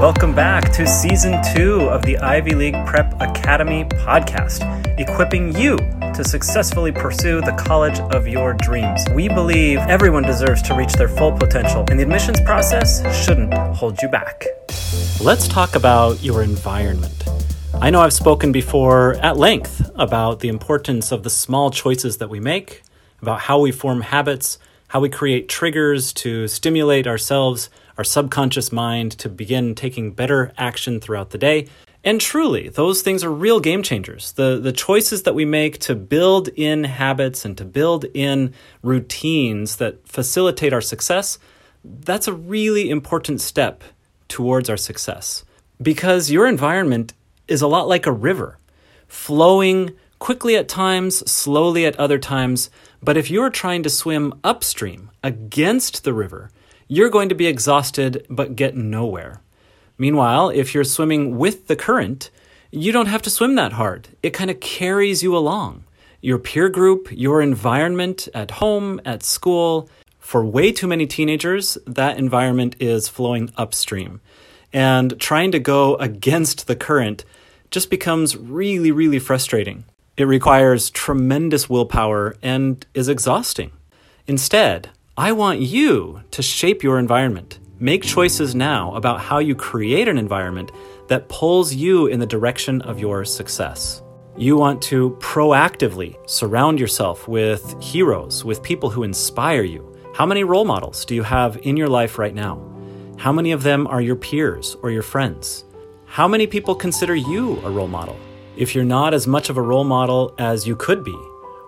Welcome back to season two of the Ivy League Prep Academy podcast, equipping you to successfully pursue the college of your dreams. We believe everyone deserves to reach their full potential, and the admissions process shouldn't hold you back. Let's talk about your environment. I know I've spoken before at length about the importance of the small choices that we make, about how we form habits, how we create triggers to stimulate ourselves, our subconscious mind to begin taking better action throughout the day. And truly, those things are real game changers. The, the choices that we make to build in habits and to build in routines that facilitate our success, that's a really important step towards our success. Because your environment is a lot like a river, flowing quickly at times, slowly at other times. But if you're trying to swim upstream against the river, you're going to be exhausted but get nowhere. Meanwhile, if you're swimming with the current, you don't have to swim that hard. It kind of carries you along. Your peer group, your environment at home, at school, for way too many teenagers, that environment is flowing upstream. And trying to go against the current just becomes really, really frustrating. It requires tremendous willpower and is exhausting. Instead, I want you to shape your environment. Make choices now about how you create an environment that pulls you in the direction of your success. You want to proactively surround yourself with heroes, with people who inspire you. How many role models do you have in your life right now? How many of them are your peers or your friends? How many people consider you a role model? If you're not as much of a role model as you could be,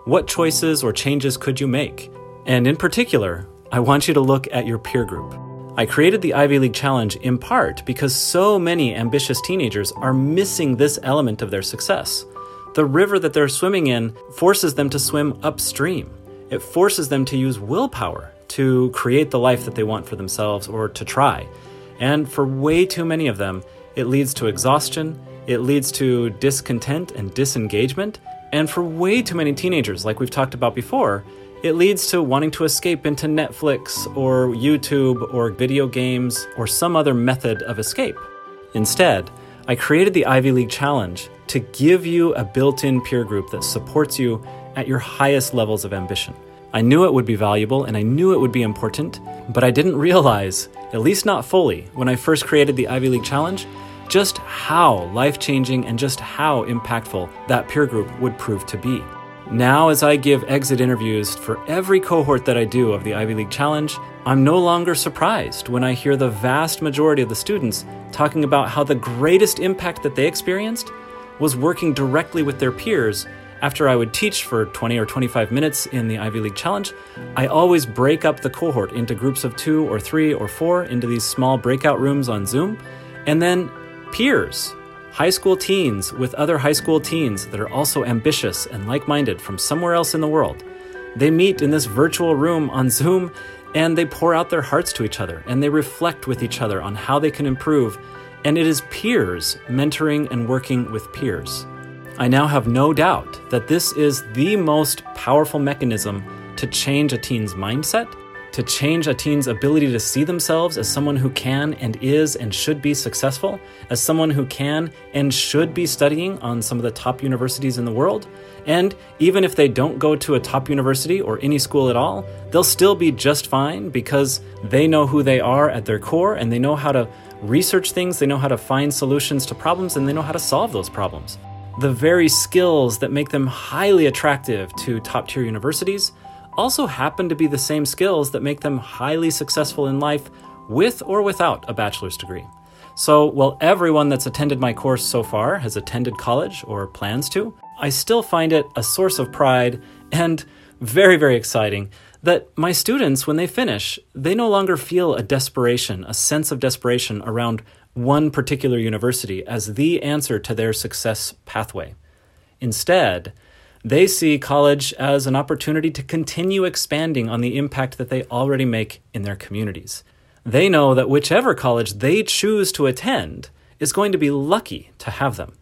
what choices or changes could you make? And in particular, I want you to look at your peer group. I created the Ivy League Challenge in part because so many ambitious teenagers are missing this element of their success. The river that they're swimming in forces them to swim upstream. It forces them to use willpower to create the life that they want for themselves or to try. And for way too many of them, it leads to exhaustion, it leads to discontent and disengagement. And for way too many teenagers, like we've talked about before, it leads to wanting to escape into Netflix or YouTube or video games or some other method of escape. Instead, I created the Ivy League Challenge to give you a built in peer group that supports you at your highest levels of ambition. I knew it would be valuable and I knew it would be important, but I didn't realize, at least not fully, when I first created the Ivy League Challenge, just how life changing and just how impactful that peer group would prove to be. Now, as I give exit interviews for every cohort that I do of the Ivy League Challenge, I'm no longer surprised when I hear the vast majority of the students talking about how the greatest impact that they experienced was working directly with their peers. After I would teach for 20 or 25 minutes in the Ivy League Challenge, I always break up the cohort into groups of two or three or four into these small breakout rooms on Zoom, and then peers high school teens with other high school teens that are also ambitious and like minded from somewhere else in the world. They meet in this virtual room on Zoom and they pour out their hearts to each other and they reflect with each other on how they can improve. And it is peers mentoring and working with peers. I now have no doubt that this is the most powerful mechanism to change a teen's mindset to change a teen's ability to see themselves as someone who can and is and should be successful, as someone who can and should be studying on some of the top universities in the world. And even if they don't go to a top university or any school at all, they'll still be just fine because they know who they are at their core and they know how to research things, they know how to find solutions to problems, and they know how to solve those problems. The very skills that make them highly attractive to top tier universities also happen to be the same skills that make them highly successful in life with or without a bachelor's degree. So, while everyone that's attended my course so far has attended college or plans to, I still find it a source of pride and very, very exciting that my students, when they finish, they no longer feel a desperation, a sense of desperation around one particular university as the answer to their success pathway. Instead, they see college as an opportunity to continue expanding on the impact that they already make in their communities. They know that whichever college they choose to attend is going to be lucky to have them.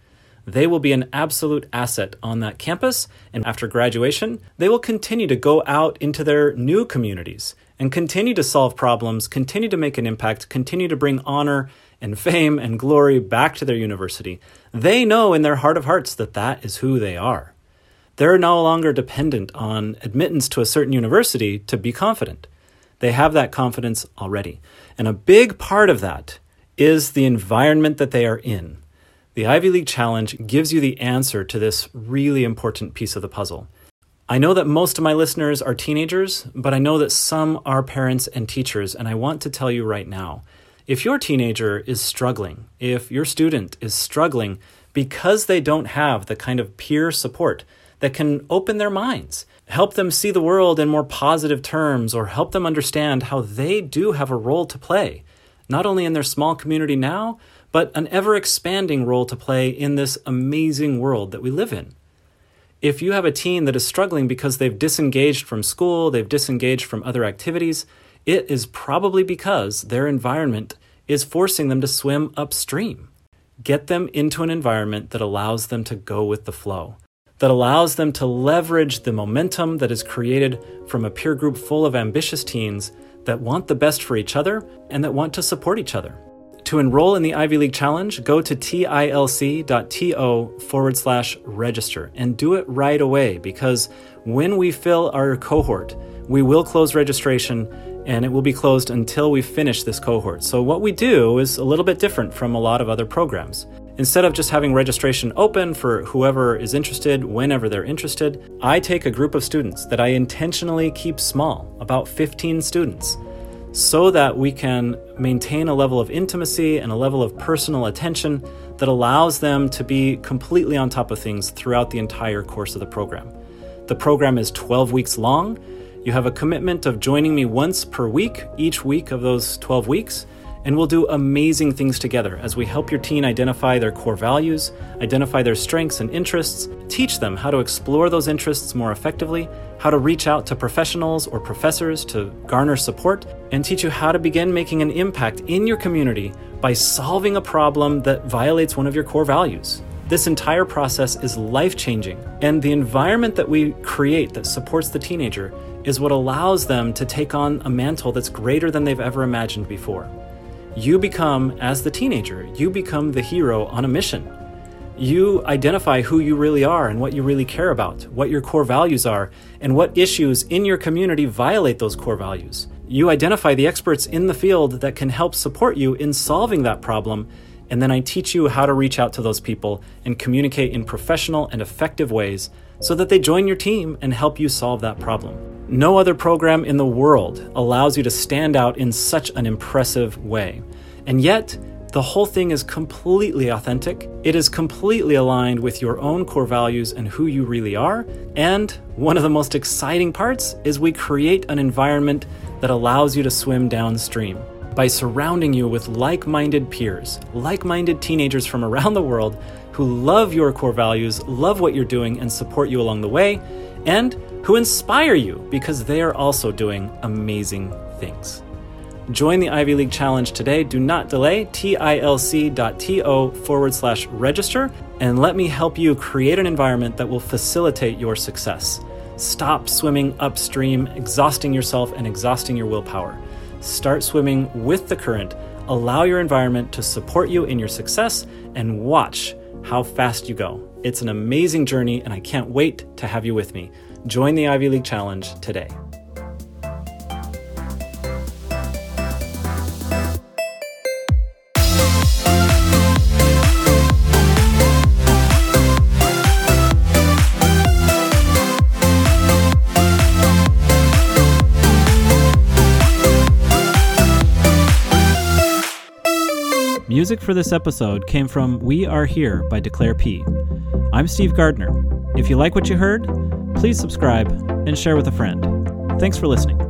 They will be an absolute asset on that campus, and after graduation, they will continue to go out into their new communities and continue to solve problems, continue to make an impact, continue to bring honor and fame and glory back to their university, they know in their heart of hearts that that is who they are. They're no longer dependent on admittance to a certain university to be confident. They have that confidence already. And a big part of that is the environment that they are in. The Ivy League Challenge gives you the answer to this really important piece of the puzzle. I know that most of my listeners are teenagers, but I know that some are parents and teachers, and I want to tell you right now if your teenager is struggling, if your student is struggling because they don't have the kind of peer support that can open their minds, help them see the world in more positive terms, or help them understand how they do have a role to play, not only in their small community now, but an ever expanding role to play in this amazing world that we live in. If you have a teen that is struggling because they've disengaged from school, they've disengaged from other activities, it is probably because their environment is forcing them to swim upstream. Get them into an environment that allows them to go with the flow, that allows them to leverage the momentum that is created from a peer group full of ambitious teens that want the best for each other and that want to support each other. To enroll in the Ivy League Challenge, go to tilc.to forward slash register and do it right away because when we fill our cohort, we will close registration and it will be closed until we finish this cohort. So, what we do is a little bit different from a lot of other programs. Instead of just having registration open for whoever is interested whenever they're interested, I take a group of students that I intentionally keep small, about 15 students, so that we can maintain a level of intimacy and a level of personal attention that allows them to be completely on top of things throughout the entire course of the program. The program is 12 weeks long you have a commitment of joining me once per week, each week of those 12 weeks, and we'll do amazing things together as we help your teen identify their core values, identify their strengths and interests, teach them how to explore those interests more effectively, how to reach out to professionals or professors to garner support, and teach you how to begin making an impact in your community by solving a problem that violates one of your core values. This entire process is life changing, and the environment that we create that supports the teenager is what allows them to take on a mantle that's greater than they've ever imagined before. You become, as the teenager, you become the hero on a mission. You identify who you really are and what you really care about, what your core values are, and what issues in your community violate those core values. You identify the experts in the field that can help support you in solving that problem, and then I teach you how to reach out to those people and communicate in professional and effective ways so that they join your team and help you solve that problem. No other program in the world allows you to stand out in such an impressive way. And yet, the whole thing is completely authentic. It is completely aligned with your own core values and who you really are. And one of the most exciting parts is we create an environment that allows you to swim downstream by surrounding you with like minded peers, like minded teenagers from around the world who love your core values, love what you're doing, and support you along the way, and who inspire you because they are also doing amazing things. Join the Ivy League Challenge today. Do not delay. tilc.to forward slash register and let me help you create an environment that will facilitate your success. Stop swimming upstream, exhausting yourself and exhausting your willpower. Start swimming with the current. Allow your environment to support you in your success and watch how fast you go. It's an amazing journey, and I can't wait to have you with me. Join the Ivy League Challenge today. Music for this episode came from We Are Here by Declare P. I'm Steve Gardner. If you like what you heard, please subscribe and share with a friend. Thanks for listening.